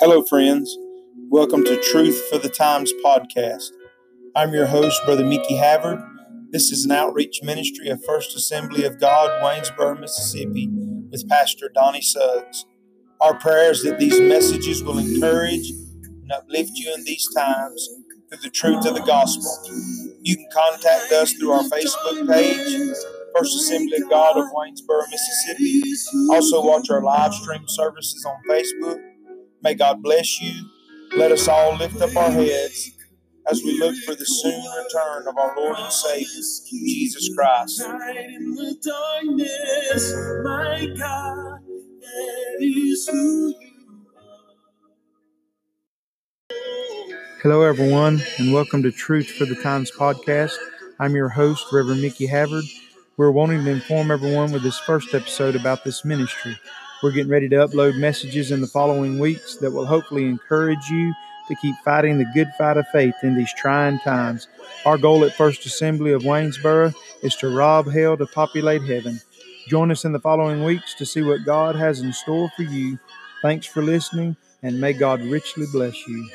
Hello, friends. Welcome to Truth for the Times podcast. I'm your host, Brother Mickey Havard. This is an outreach ministry of First Assembly of God, Waynesboro, Mississippi, with Pastor Donnie Suggs. Our prayer is that these messages will encourage and uplift you in these times through the truth of the gospel. You can contact us through our Facebook page, First Assembly of God of Waynesboro, Mississippi. Also, watch our live stream services on Facebook. May God bless you. Let us all lift up our heads as we look for the soon return of our Lord and Savior, Jesus Christ. In the darkness, my God, that is who Hello, everyone, and welcome to Truth for the Times podcast. I'm your host, Reverend Mickey Havard. We're wanting to inform everyone with this first episode about this ministry. We're getting ready to upload messages in the following weeks that will hopefully encourage you to keep fighting the good fight of faith in these trying times. Our goal at First Assembly of Waynesboro is to rob hell to populate heaven. Join us in the following weeks to see what God has in store for you. Thanks for listening, and may God richly bless you.